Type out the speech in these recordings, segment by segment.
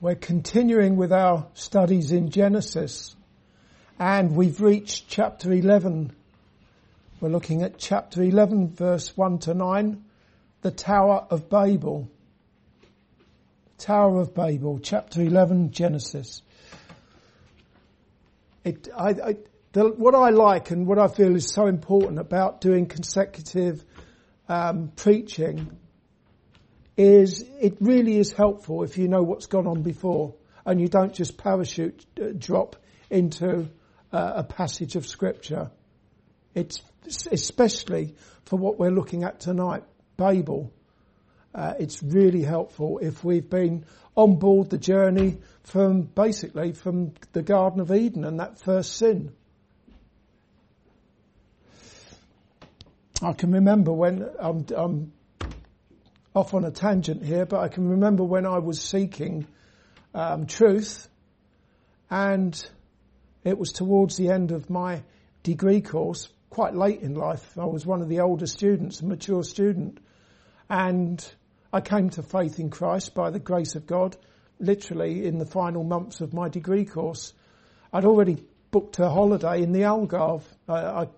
We're continuing with our studies in Genesis and we've reached chapter 11. We're looking at chapter 11 verse 1 to 9, the Tower of Babel. Tower of Babel, chapter 11, Genesis. It, I, I, the, what I like and what I feel is so important about doing consecutive um, preaching is it really is helpful if you know what's gone on before and you don't just parachute uh, drop into uh, a passage of scripture. It's especially for what we're looking at tonight, Babel. Uh, it's really helpful if we've been on board the journey from basically from the Garden of Eden and that first sin. I can remember when I'm, I'm off on a tangent here, but I can remember when I was seeking um, truth, and it was towards the end of my degree course, quite late in life. I was one of the older students, a mature student, and I came to faith in Christ by the grace of God, literally in the final months of my degree course. I'd already booked a holiday in the Algarve. I, I,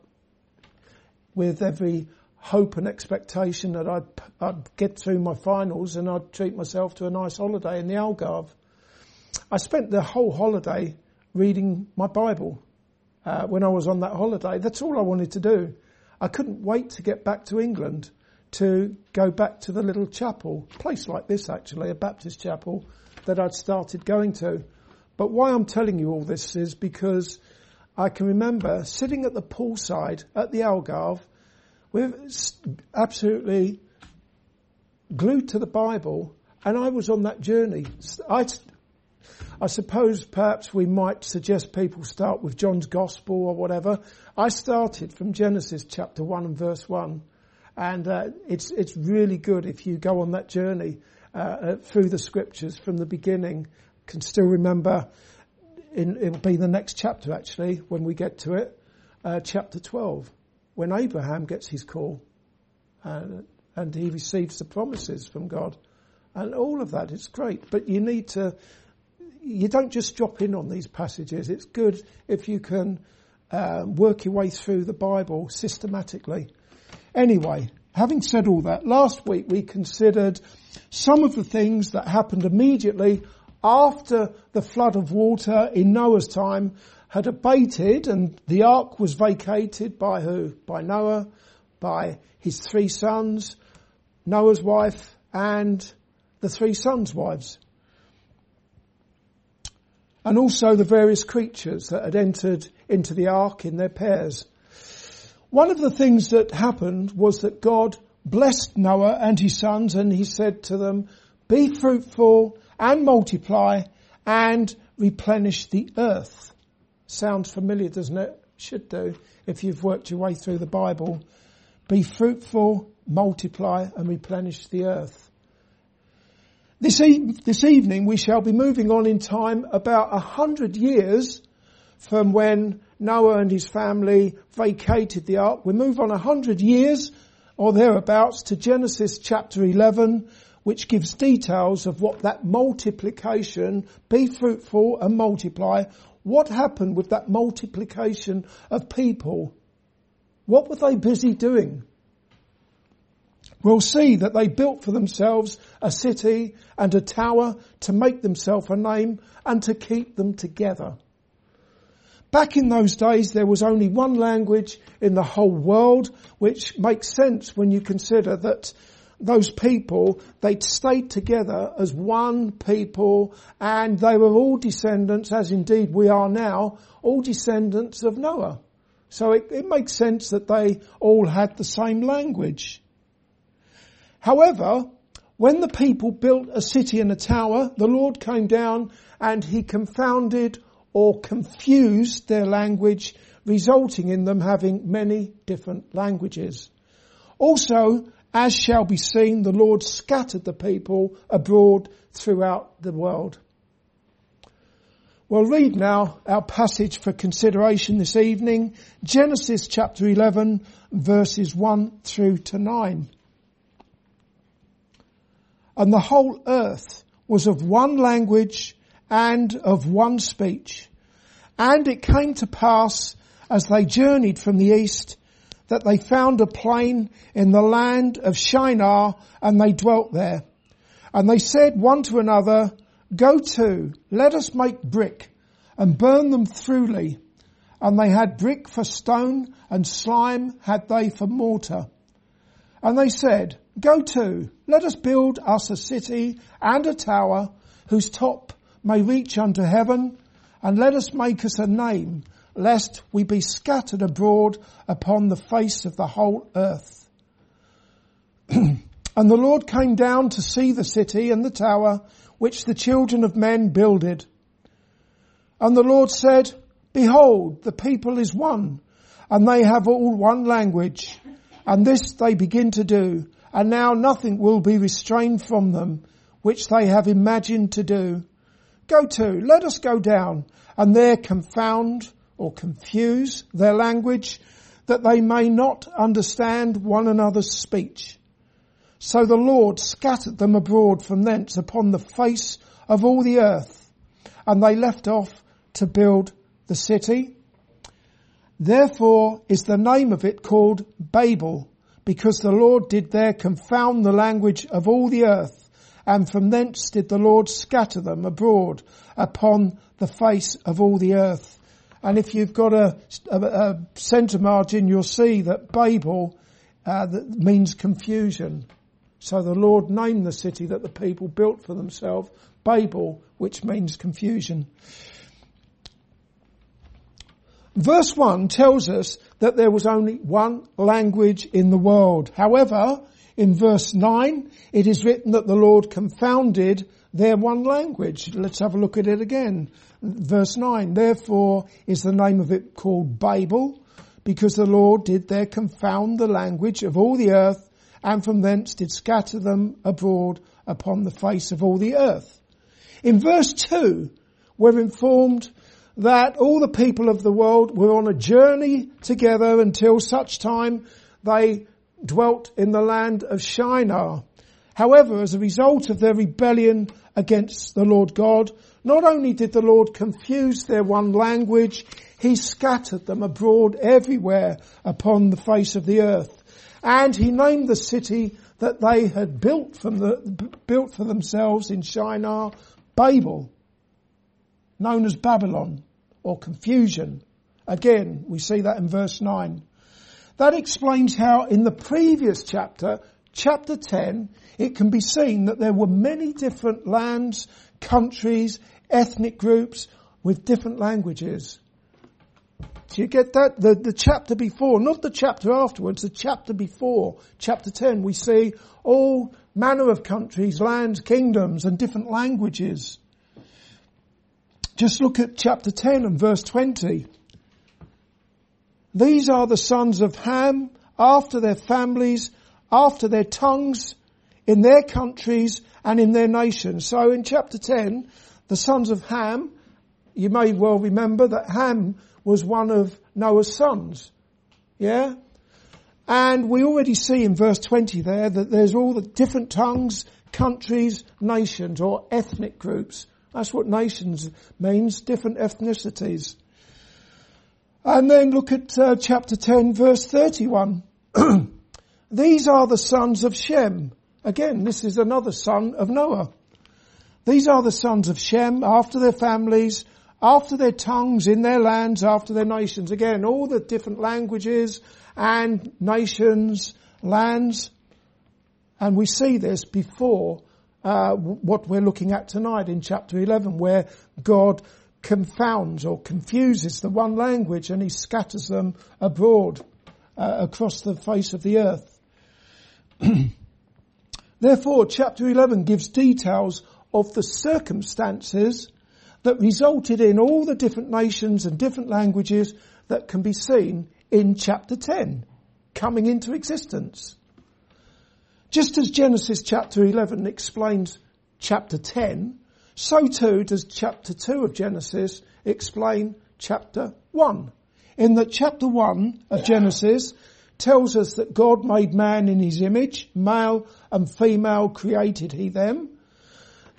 with every hope and expectation that I'd, I'd get through my finals and I'd treat myself to a nice holiday in the Algarve. I spent the whole holiday reading my Bible uh, when I was on that holiday. That's all I wanted to do. I couldn't wait to get back to England to go back to the little chapel, place like this actually, a Baptist chapel that I'd started going to. But why I'm telling you all this is because I can remember sitting at the poolside at the Algarve we're absolutely glued to the Bible, and I was on that journey. I, I suppose perhaps we might suggest people start with John's Gospel or whatever. I started from Genesis chapter 1 and verse 1. And uh, it's, it's really good if you go on that journey uh, uh, through the scriptures from the beginning. Can still remember, it'll be the next chapter actually when we get to it, uh, chapter 12 when Abraham gets his call and, and he receives the promises from God and all of that. It's great, but you need to, you don't just drop in on these passages. It's good if you can um, work your way through the Bible systematically. Anyway, having said all that, last week we considered some of the things that happened immediately after the flood of water in Noah's time had abated and the ark was vacated by who? By Noah, by his three sons, Noah's wife and the three sons' wives. And also the various creatures that had entered into the ark in their pairs. One of the things that happened was that God blessed Noah and his sons and he said to them, be fruitful and multiply and replenish the earth. Sounds familiar, doesn't it? Should do if you've worked your way through the Bible. Be fruitful, multiply and replenish the earth. This, e- this evening we shall be moving on in time about a hundred years from when Noah and his family vacated the ark. We move on a hundred years or thereabouts to Genesis chapter 11, which gives details of what that multiplication, be fruitful and multiply, what happened with that multiplication of people? What were they busy doing? We'll see that they built for themselves a city and a tower to make themselves a name and to keep them together. Back in those days, there was only one language in the whole world, which makes sense when you consider that those people, they'd stayed together as one people and they were all descendants, as indeed we are now, all descendants of Noah. So it, it makes sense that they all had the same language. However, when the people built a city and a tower, the Lord came down and he confounded or confused their language, resulting in them having many different languages. Also, as shall be seen, the Lord scattered the people abroad throughout the world. We'll read now our passage for consideration this evening, Genesis chapter 11 verses 1 through to 9. And the whole earth was of one language and of one speech. And it came to pass as they journeyed from the east that they found a plain in the land of Shinar and they dwelt there. And they said one to another, go to, let us make brick and burn them throughly. And they had brick for stone and slime had they for mortar. And they said, go to, let us build us a city and a tower whose top may reach unto heaven and let us make us a name lest we be scattered abroad upon the face of the whole earth. and the Lord came down to see the city and the tower which the children of men builded. And the Lord said, behold, the people is one and they have all one language and this they begin to do and now nothing will be restrained from them which they have imagined to do. Go to, let us go down and there confound or confuse their language that they may not understand one another's speech. So the Lord scattered them abroad from thence upon the face of all the earth and they left off to build the city. Therefore is the name of it called Babel because the Lord did there confound the language of all the earth and from thence did the Lord scatter them abroad upon the face of all the earth. And if you've got a, a, a centre margin, you'll see that Babel uh, that means confusion. So the Lord named the city that the people built for themselves Babel, which means confusion. Verse 1 tells us that there was only one language in the world. However, in verse 9, it is written that the Lord confounded their one language. Let's have a look at it again. Verse 9, therefore is the name of it called Babel, because the Lord did there confound the language of all the earth, and from thence did scatter them abroad upon the face of all the earth. In verse 2, we're informed that all the people of the world were on a journey together until such time they dwelt in the land of Shinar. However, as a result of their rebellion against the Lord God, not only did the Lord confuse their one language, He scattered them abroad everywhere upon the face of the earth. And He named the city that they had built from the, built for themselves in Shinar, Babel, known as Babylon or confusion. Again, we see that in verse 9. That explains how in the previous chapter, chapter 10, it can be seen that there were many different lands, countries, ethnic groups with different languages. Do you get that? The, the chapter before, not the chapter afterwards, the chapter before, chapter 10, we see all manner of countries, lands, kingdoms and different languages. Just look at chapter 10 and verse 20. These are the sons of Ham after their families, after their tongues, in their countries and in their nations. So in chapter 10, the sons of Ham, you may well remember that Ham was one of Noah's sons. Yeah? And we already see in verse 20 there that there's all the different tongues, countries, nations or ethnic groups. That's what nations means, different ethnicities. And then look at uh, chapter 10 verse 31. These are the sons of Shem. Again, this is another son of Noah. These are the sons of Shem after their families, after their tongues, in their lands, after their nations. Again, all the different languages and nations, lands. And we see this before uh, what we're looking at tonight in chapter 11 where God confounds or confuses the one language and he scatters them abroad uh, across the face of the earth. Therefore, chapter 11 gives details of the circumstances that resulted in all the different nations and different languages that can be seen in chapter 10 coming into existence. Just as Genesis chapter 11 explains chapter 10, so too does chapter 2 of Genesis explain chapter 1. In that chapter 1 of Genesis tells us that God made man in his image, male and female created he them.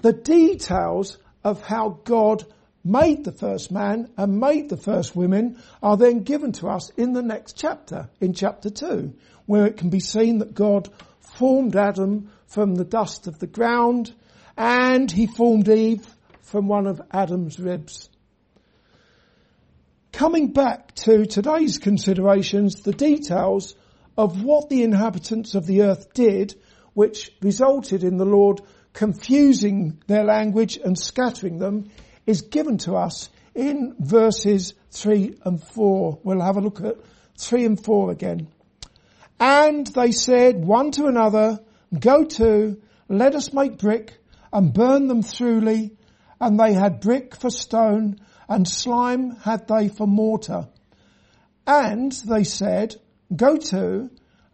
the details of how God made the first man and made the first women are then given to us in the next chapter, in chapter 2, where it can be seen that God formed Adam from the dust of the ground and he formed Eve from one of Adam's ribs. Coming back to today's considerations, the details of what the inhabitants of the earth did, which resulted in the Lord confusing their language and scattering them, is given to us in verses 3 and 4. We'll have a look at 3 and 4 again. And they said one to another, go to, let us make brick and burn them throughly. And they had brick for stone and slime had they for mortar. And they said, go to,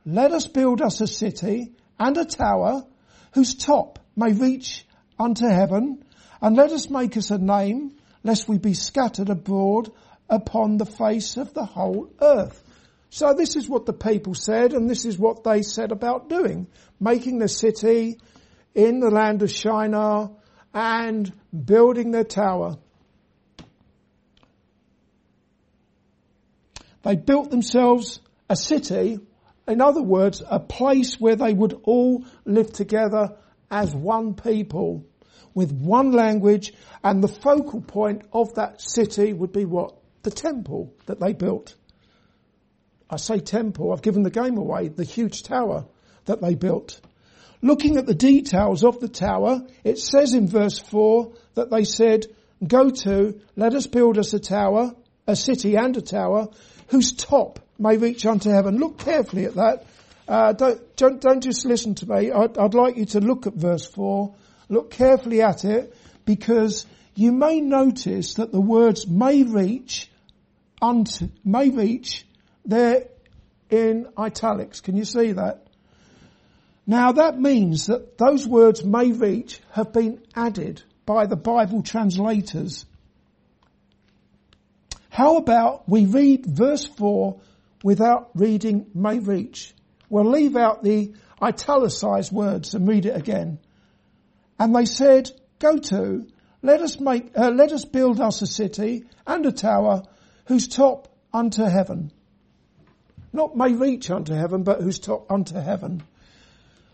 let us build us a city and a tower whose top may reach unto heaven and let us make us a name lest we be scattered abroad upon the face of the whole earth. So this is what the people said and this is what they said about doing. Making the city in the land of Shinar and building their tower. They built themselves a city, in other words, a place where they would all live together as one people with one language and the focal point of that city would be what? The temple that they built. I say temple, I've given the game away, the huge tower that they built. Looking at the details of the tower, it says in verse 4 that they said, go to, let us build us a tower, a city and a tower, whose top may reach unto heaven. Look carefully at that. Uh, don't, don't, don't, just listen to me. I'd, I'd like you to look at verse 4 Look carefully at it because you may notice that the words may reach unto, may reach there in italics. Can you see that? Now that means that those words may reach have been added by the Bible translators. How about we read verse 4 without reading may reach? We'll leave out the italicized words and read it again. And they said, go to, let us make, uh, let us build us a city and a tower whose top unto heaven. Not may reach unto heaven, but whose top unto heaven.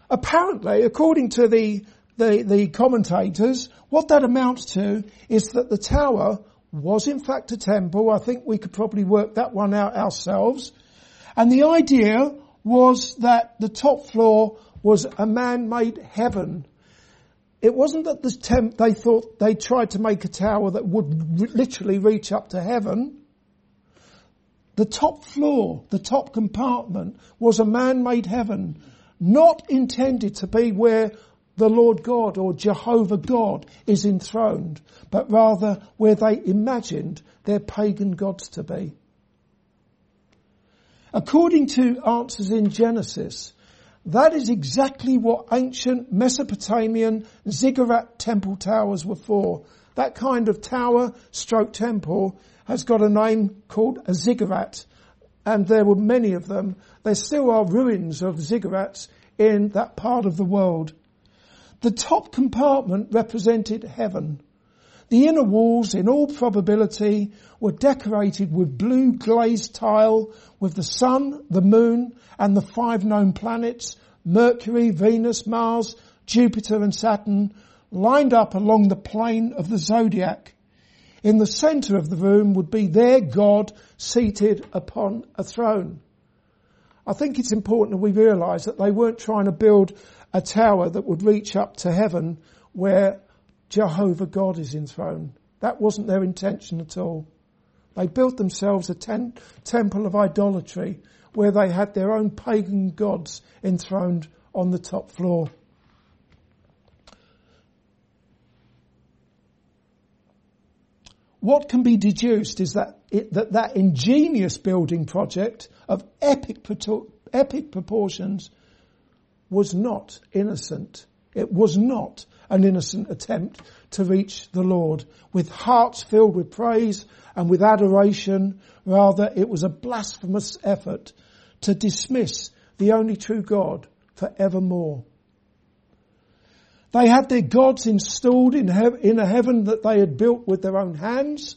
Apparently, according to the, the, the commentators, what that amounts to is that the tower was in fact a temple. I think we could probably work that one out ourselves. And the idea was that the top floor was a man-made heaven it wasn't that this temp, they thought they tried to make a tower that would literally reach up to heaven. The top floor, the top compartment was a man-made heaven, not intended to be where the Lord God or Jehovah God is enthroned, but rather where they imagined their pagan gods to be. According to answers in Genesis, that is exactly what ancient Mesopotamian ziggurat temple towers were for. That kind of tower stroke temple has got a name called a ziggurat and there were many of them. There still are ruins of ziggurats in that part of the world. The top compartment represented heaven. The inner walls, in all probability, were decorated with blue glazed tile with the sun, the moon, and the five known planets, Mercury, Venus, Mars, Jupiter and Saturn, lined up along the plane of the zodiac. In the center of the room would be their God seated upon a throne. I think it's important that we realize that they weren't trying to build a tower that would reach up to heaven where Jehovah God is enthroned. That wasn't their intention at all. They built themselves a ten- temple of idolatry where they had their own pagan gods enthroned on the top floor. What can be deduced is that it, that, that ingenious building project of epic, epic proportions was not innocent. It was not an innocent attempt to reach the Lord with hearts filled with praise and with adoration. Rather, it was a blasphemous effort to dismiss the only true God for evermore. They had their gods installed in, he- in a heaven that they had built with their own hands.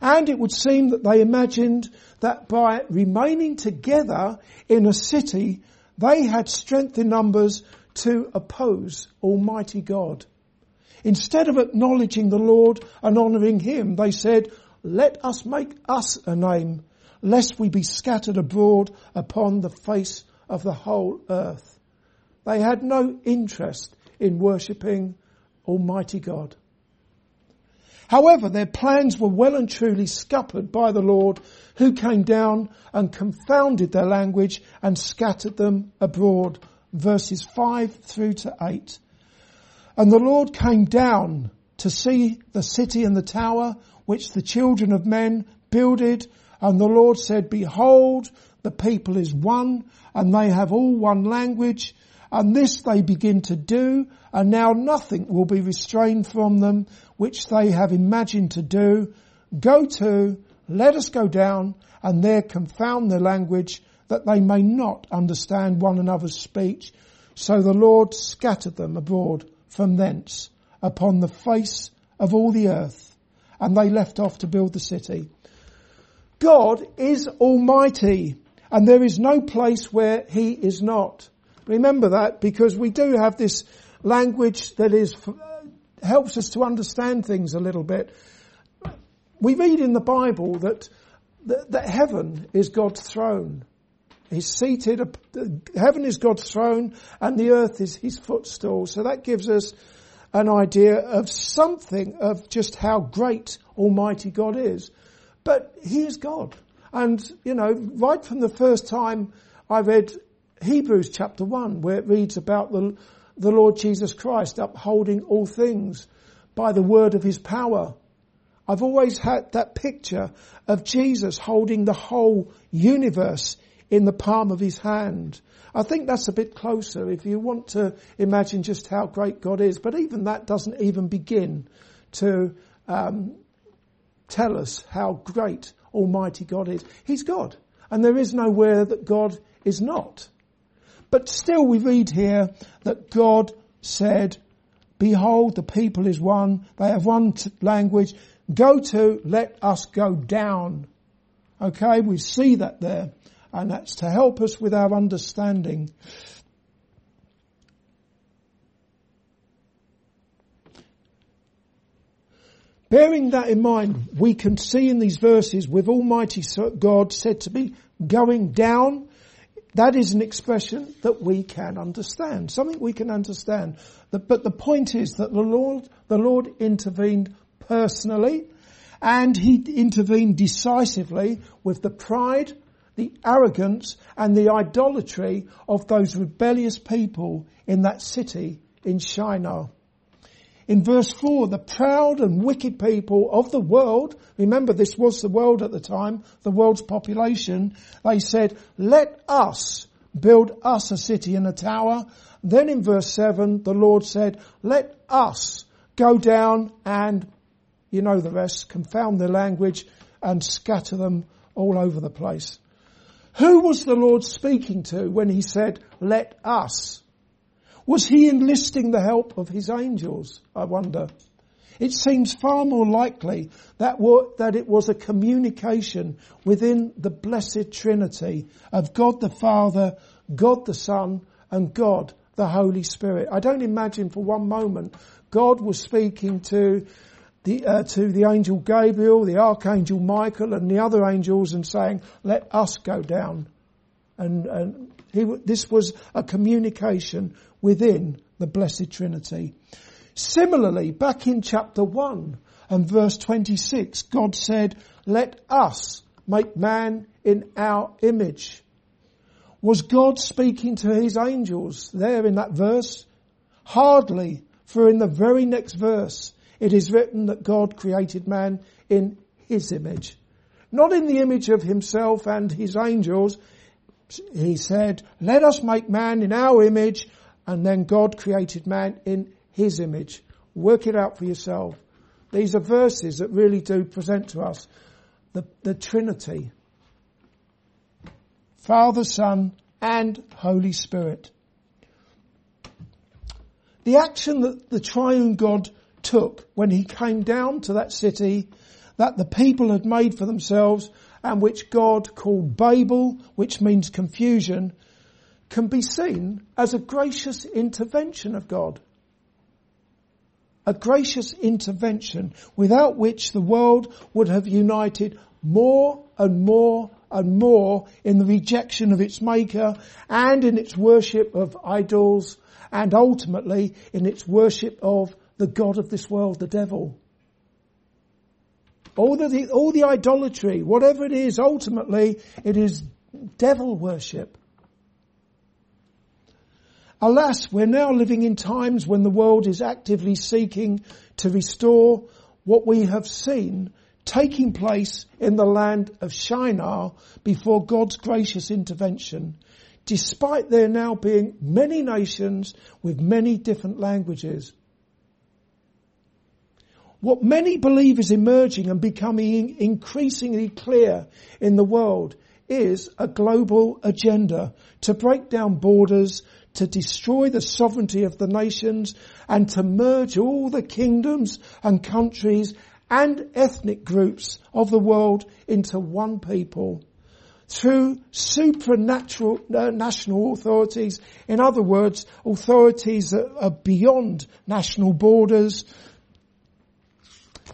And it would seem that they imagined that by remaining together in a city, they had strength in numbers to oppose Almighty God. Instead of acknowledging the Lord and honouring Him, they said, let us make us a name, lest we be scattered abroad upon the face of the whole earth. They had no interest in worshipping Almighty God. However, their plans were well and truly scuppered by the Lord who came down and confounded their language and scattered them abroad. Verses 5 through to 8. And the Lord came down to see the city and the tower which the children of men builded. And the Lord said, behold, the people is one and they have all one language and this they begin to do and now nothing will be restrained from them which they have imagined to do. Go to, let us go down and there confound their language that they may not understand one another's speech. So the Lord scattered them abroad from thence upon the face of all the earth and they left off to build the city. God is almighty and there is no place where he is not. Remember that because we do have this language that is, uh, helps us to understand things a little bit. We read in the Bible that, that, that heaven is God's throne. He's seated, uh, heaven is God's throne and the earth is his footstool. So that gives us an idea of something of just how great Almighty God is. But He is God. And, you know, right from the first time I read Hebrews chapter 1, where it reads about the, the Lord Jesus Christ upholding all things by the word of His power. I've always had that picture of Jesus holding the whole universe in the palm of His hand. I think that's a bit closer if you want to imagine just how great God is. But even that doesn't even begin to um, tell us how great Almighty God is. He's God. And there is nowhere that God is not. But still we read here that God said, behold, the people is one. They have one t- language. Go to, let us go down. Okay, we see that there and that's to help us with our understanding. Bearing that in mind, we can see in these verses with Almighty God said to be going down. That is an expression that we can understand, something we can understand. But the point is that the Lord, the Lord intervened personally and he intervened decisively with the pride the arrogance and the idolatry of those rebellious people in that city in Shinar. In verse 4, the proud and wicked people of the world, remember this was the world at the time, the world's population, they said, let us build us a city and a tower. Then in verse 7, the Lord said, let us go down and, you know the rest, confound their language and scatter them all over the place. Who was the Lord speaking to when he said, let us? Was he enlisting the help of his angels? I wonder. It seems far more likely that, that it was a communication within the blessed Trinity of God the Father, God the Son, and God the Holy Spirit. I don't imagine for one moment God was speaking to the, uh, to the angel Gabriel, the archangel Michael, and the other angels, and saying, "Let us go down." And, and he, this was a communication within the Blessed Trinity. Similarly, back in chapter one and verse twenty-six, God said, "Let us make man in our image." Was God speaking to his angels there in that verse? Hardly, for in the very next verse, it is written that God created man in his image. Not in the image of himself and his angels. He said, let us make man in our image and then God created man in his image. Work it out for yourself. These are verses that really do present to us the, the Trinity. Father, Son, and Holy Spirit. The action that the triune God took when he came down to that city that the people had made for themselves and which God called Babel, which means confusion, can be seen as a gracious intervention of God. A gracious intervention without which the world would have united more and more and more in the rejection of its maker and in its worship of idols and ultimately in its worship of the God of this world, the devil. All the, all the idolatry, whatever it is, ultimately it is devil worship. Alas, we're now living in times when the world is actively seeking to restore what we have seen taking place in the land of Shinar before God's gracious intervention, despite there now being many nations with many different languages. What many believe is emerging and becoming increasingly clear in the world is a global agenda to break down borders, to destroy the sovereignty of the nations and to merge all the kingdoms and countries and ethnic groups of the world into one people through supernatural uh, national authorities. In other words, authorities that are beyond national borders,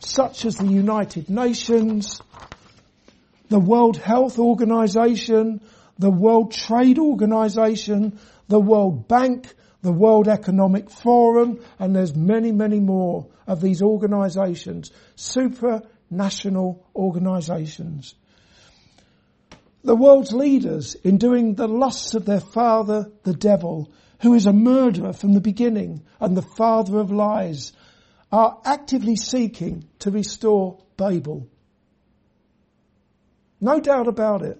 such as the United Nations, the World Health Organization, the World Trade Organization, the World Bank, the World Economic Forum, and there's many, many more of these organizations, supranational organizations. The world's leaders in doing the lusts of their father, the devil, who is a murderer from the beginning and the father of lies, are actively seeking to restore Babel. No doubt about it.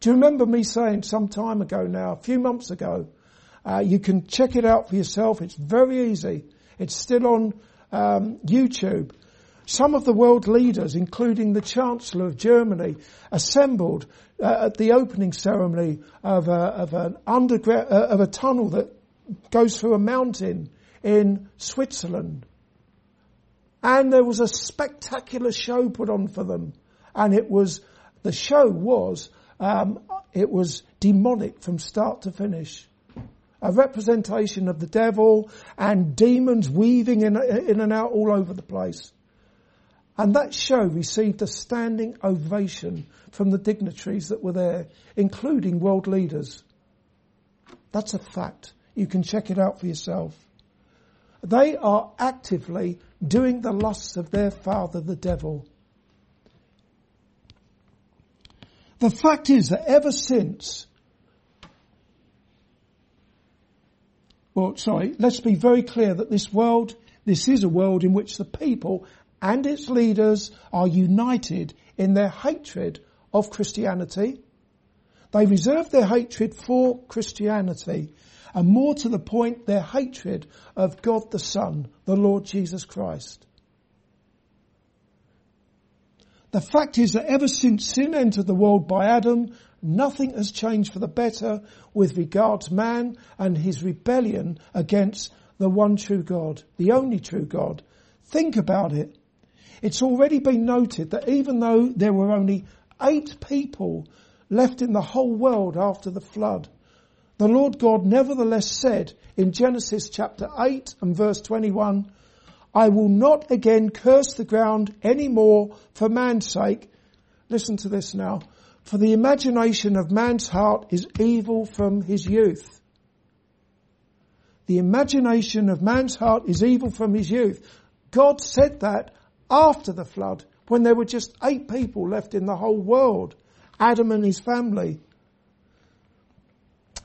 Do you remember me saying some time ago now, a few months ago, uh, you can check it out for yourself. It's very easy. It's still on um, YouTube. Some of the world leaders, including the Chancellor of Germany, assembled uh, at the opening ceremony of, a, of an underground uh, of a tunnel that goes through a mountain in Switzerland. And there was a spectacular show put on for them. And it was, the show was, um, it was demonic from start to finish. A representation of the devil and demons weaving in, in and out all over the place. And that show received a standing ovation from the dignitaries that were there, including world leaders. That's a fact. You can check it out for yourself. They are actively doing the lusts of their father, the devil. The fact is that ever since, well, sorry, let's be very clear that this world, this is a world in which the people and its leaders are united in their hatred of Christianity. They reserve their hatred for Christianity and more to the point, their hatred of God the Son, the Lord Jesus Christ. The fact is that ever since sin entered the world by Adam, nothing has changed for the better with regard to man and his rebellion against the one true God, the only true God. Think about it. It's already been noted that even though there were only eight people left in the whole world after the flood, the Lord God nevertheless said in Genesis chapter 8 and verse 21, I will not again curse the ground any more for man's sake. Listen to this now. For the imagination of man's heart is evil from his youth. The imagination of man's heart is evil from his youth. God said that after the flood when there were just eight people left in the whole world. Adam and his family.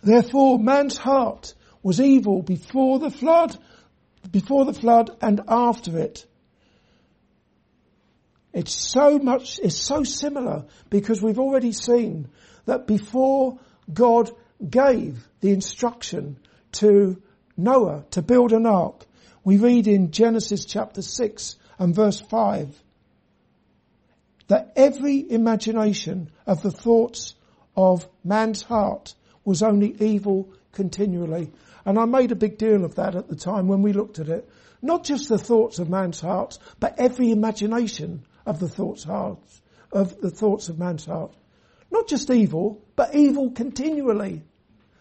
Therefore man's heart was evil before the flood, before the flood and after it. It's so much, it's so similar because we've already seen that before God gave the instruction to Noah to build an ark, we read in Genesis chapter 6 and verse 5 that every imagination of the thoughts of man's heart was only evil continually. And I made a big deal of that at the time when we looked at it. Not just the thoughts of man's hearts, but every imagination of the thoughts hearts, of the thoughts of man's heart. Not just evil, but evil continually.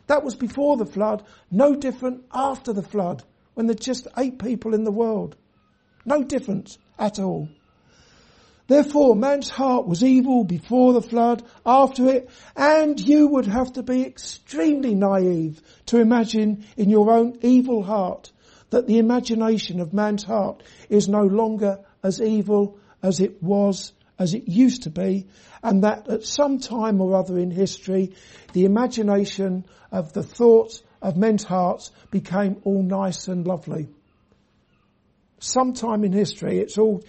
That was before the flood, no different after the flood, when there's just eight people in the world. No difference at all. Therefore, man's heart was evil before the flood, after it, and you would have to be extremely naive to imagine in your own evil heart that the imagination of man's heart is no longer as evil as it was, as it used to be, and that at some time or other in history, the imagination of the thoughts of men's hearts became all nice and lovely. Sometime in history, it's all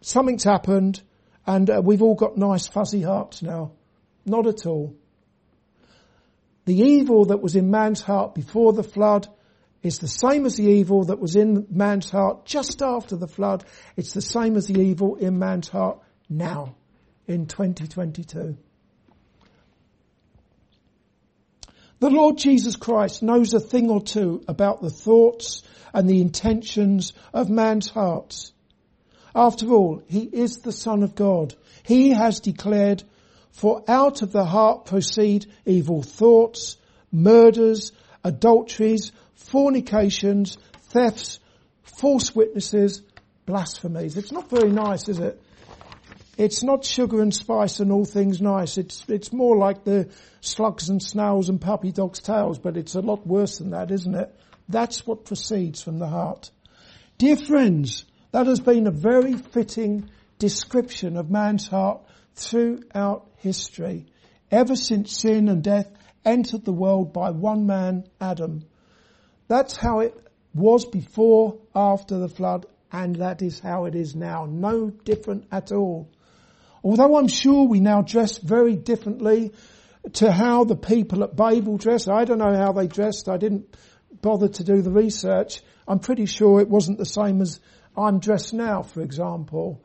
something's happened and uh, we've all got nice fuzzy hearts now. Not at all. The evil that was in man's heart before the flood is the same as the evil that was in man's heart just after the flood. It's the same as the evil in man's heart now in 2022. The Lord Jesus Christ knows a thing or two about the thoughts and the intentions of man's hearts. After all, he is the Son of God. He has declared, for out of the heart proceed evil thoughts, murders, adulteries, fornications, thefts, false witnesses, blasphemies. It's not very nice, is it? It's not sugar and spice and all things nice. It's, it's more like the slugs and snails and puppy dogs' tails, but it's a lot worse than that, isn't it? That's what proceeds from the heart. Dear friends, that has been a very fitting description of man's heart throughout history, ever since sin and death entered the world by one man, Adam. That's how it was before, after the flood, and that is how it is now. No different at all. Although I'm sure we now dress very differently to how the people at Babel dressed. I don't know how they dressed. I didn't bother to do the research. I'm pretty sure it wasn't the same as I'm dressed now, for example.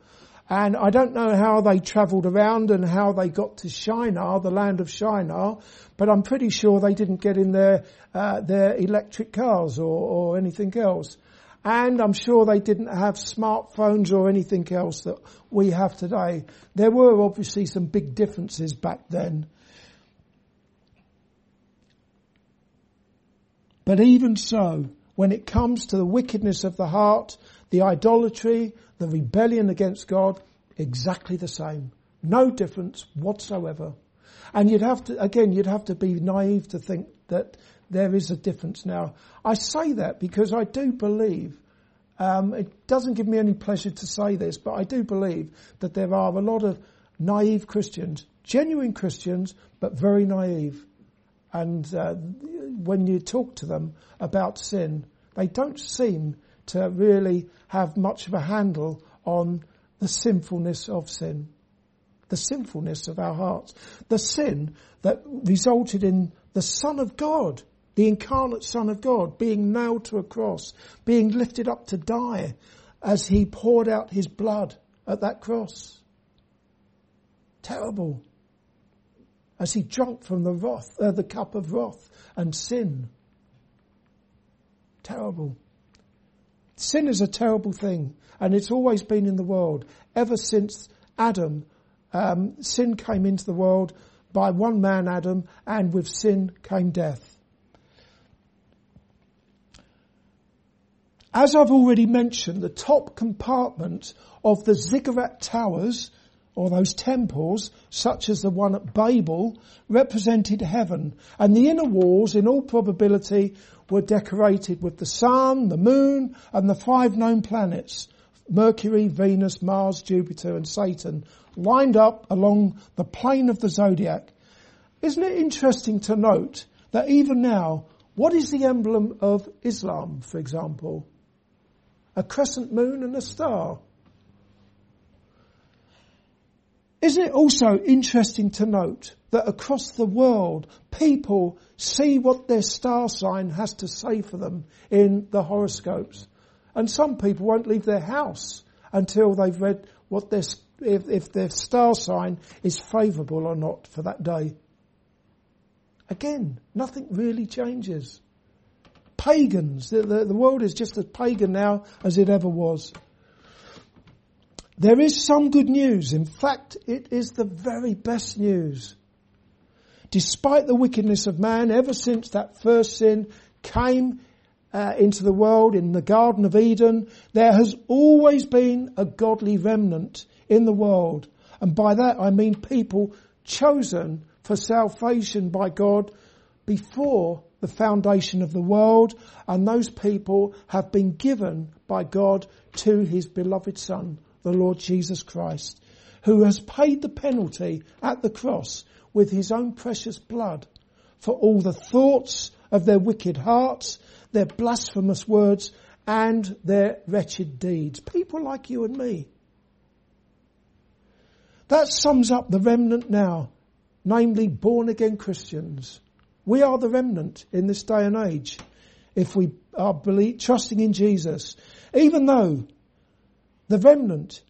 And I don't know how they travelled around and how they got to Shinar, the land of Shinar, but I'm pretty sure they didn't get in their uh, their electric cars or, or anything else. And I'm sure they didn't have smartphones or anything else that we have today. There were obviously some big differences back then. But even so, when it comes to the wickedness of the heart the idolatry, the rebellion against God, exactly the same. No difference whatsoever. And you'd have to, again, you'd have to be naive to think that there is a difference now. I say that because I do believe, um, it doesn't give me any pleasure to say this, but I do believe that there are a lot of naive Christians, genuine Christians, but very naive. And uh, when you talk to them about sin, they don't seem to really have much of a handle on the sinfulness of sin. The sinfulness of our hearts. The sin that resulted in the Son of God, the incarnate Son of God, being nailed to a cross, being lifted up to die as he poured out his blood at that cross. Terrible. As he drank from the wrath, uh, the cup of wrath and sin. Terrible. Sin is a terrible thing, and it's always been in the world ever since Adam. Um, sin came into the world by one man, Adam, and with sin came death. As I've already mentioned, the top compartment of the ziggurat towers, or those temples, such as the one at Babel, represented heaven, and the inner walls, in all probability, were decorated with the sun, the moon, and the five known planets, Mercury, Venus, Mars, Jupiter, and Saturn, lined up along the plane of the zodiac. Isn't it interesting to note that even now, what is the emblem of Islam, for example? A crescent moon and a star. Isn't it also interesting to note that across the world, people see what their star sign has to say for them in the horoscopes. And some people won't leave their house until they've read what their, if, if their star sign is favourable or not for that day. Again, nothing really changes. pagans. The, the, the world is just as pagan now as it ever was. There is some good news. In fact, it is the very best news. Despite the wickedness of man, ever since that first sin came uh, into the world in the Garden of Eden, there has always been a godly remnant in the world. And by that I mean people chosen for salvation by God before the foundation of the world and those people have been given by God to his beloved son, the Lord Jesus Christ, who has paid the penalty at the cross with his own precious blood for all the thoughts of their wicked hearts, their blasphemous words, and their wretched deeds. People like you and me. That sums up the remnant now, namely born again Christians. We are the remnant in this day and age if we are believe, trusting in Jesus. Even though the remnant,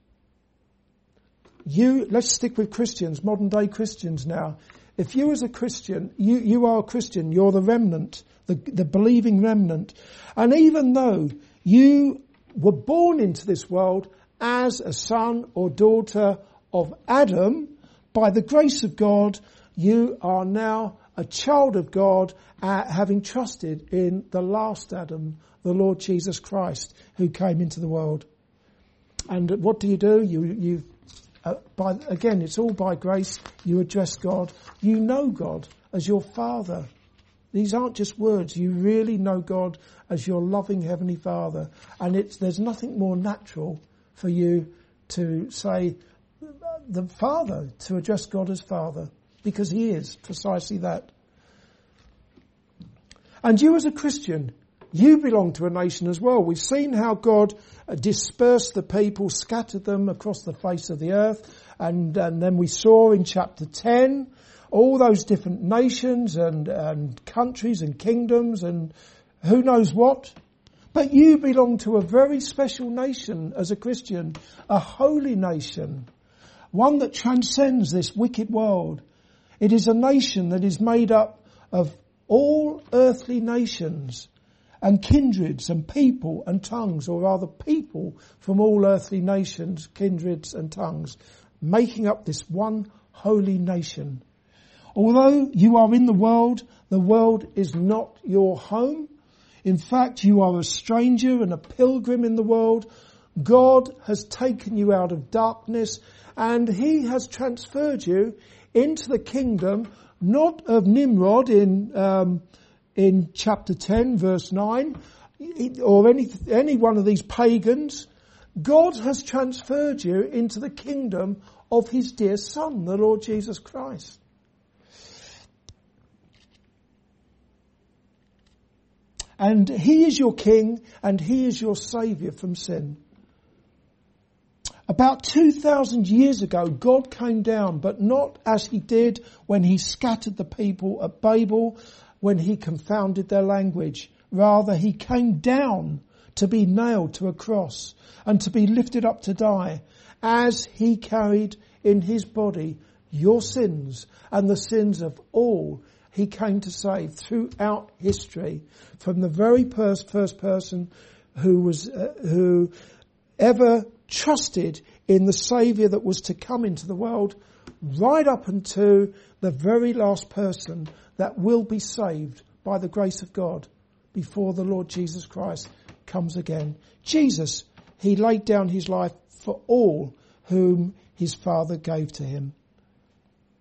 you, let's stick with Christians, modern day Christians now. If you as a Christian, you, you are a Christian, you're the remnant, the, the believing remnant. And even though you were born into this world as a son or daughter of Adam, by the grace of God, you are now a child of God, uh, having trusted in the last Adam, the Lord Jesus Christ, who came into the world. And what do you do? You, you, uh, by, again, it's all by grace. You address God. You know God as your Father. These aren't just words. You really know God as your loving Heavenly Father. And it's, there's nothing more natural for you to say, the Father, to address God as Father because he is precisely that. And you as a Christian, you belong to a nation as well. We've seen how God uh, dispersed the people, scattered them across the face of the earth, and, and then we saw in chapter 10 all those different nations and, and countries and kingdoms and who knows what. But you belong to a very special nation as a Christian, a holy nation, one that transcends this wicked world it is a nation that is made up of all earthly nations and kindreds and people and tongues, or rather people from all earthly nations, kindreds and tongues, making up this one holy nation. Although you are in the world, the world is not your home. In fact, you are a stranger and a pilgrim in the world. God has taken you out of darkness and He has transferred you into the kingdom, not of Nimrod in, um, in chapter 10 verse 9, or any, any one of these pagans. God has transferred you into the kingdom of his dear son, the Lord Jesus Christ. And he is your king and he is your savior from sin. About 2,000 years ago, God came down, but not as he did when he scattered the people at Babel, when he confounded their language. Rather, he came down to be nailed to a cross and to be lifted up to die as he carried in his body your sins and the sins of all he came to save throughout history from the very first, first person who was, uh, who ever trusted in the Saviour that was to come into the world right up until the very last person that will be saved by the grace of God before the Lord Jesus Christ comes again. Jesus, He laid down His life for all whom His Father gave to Him.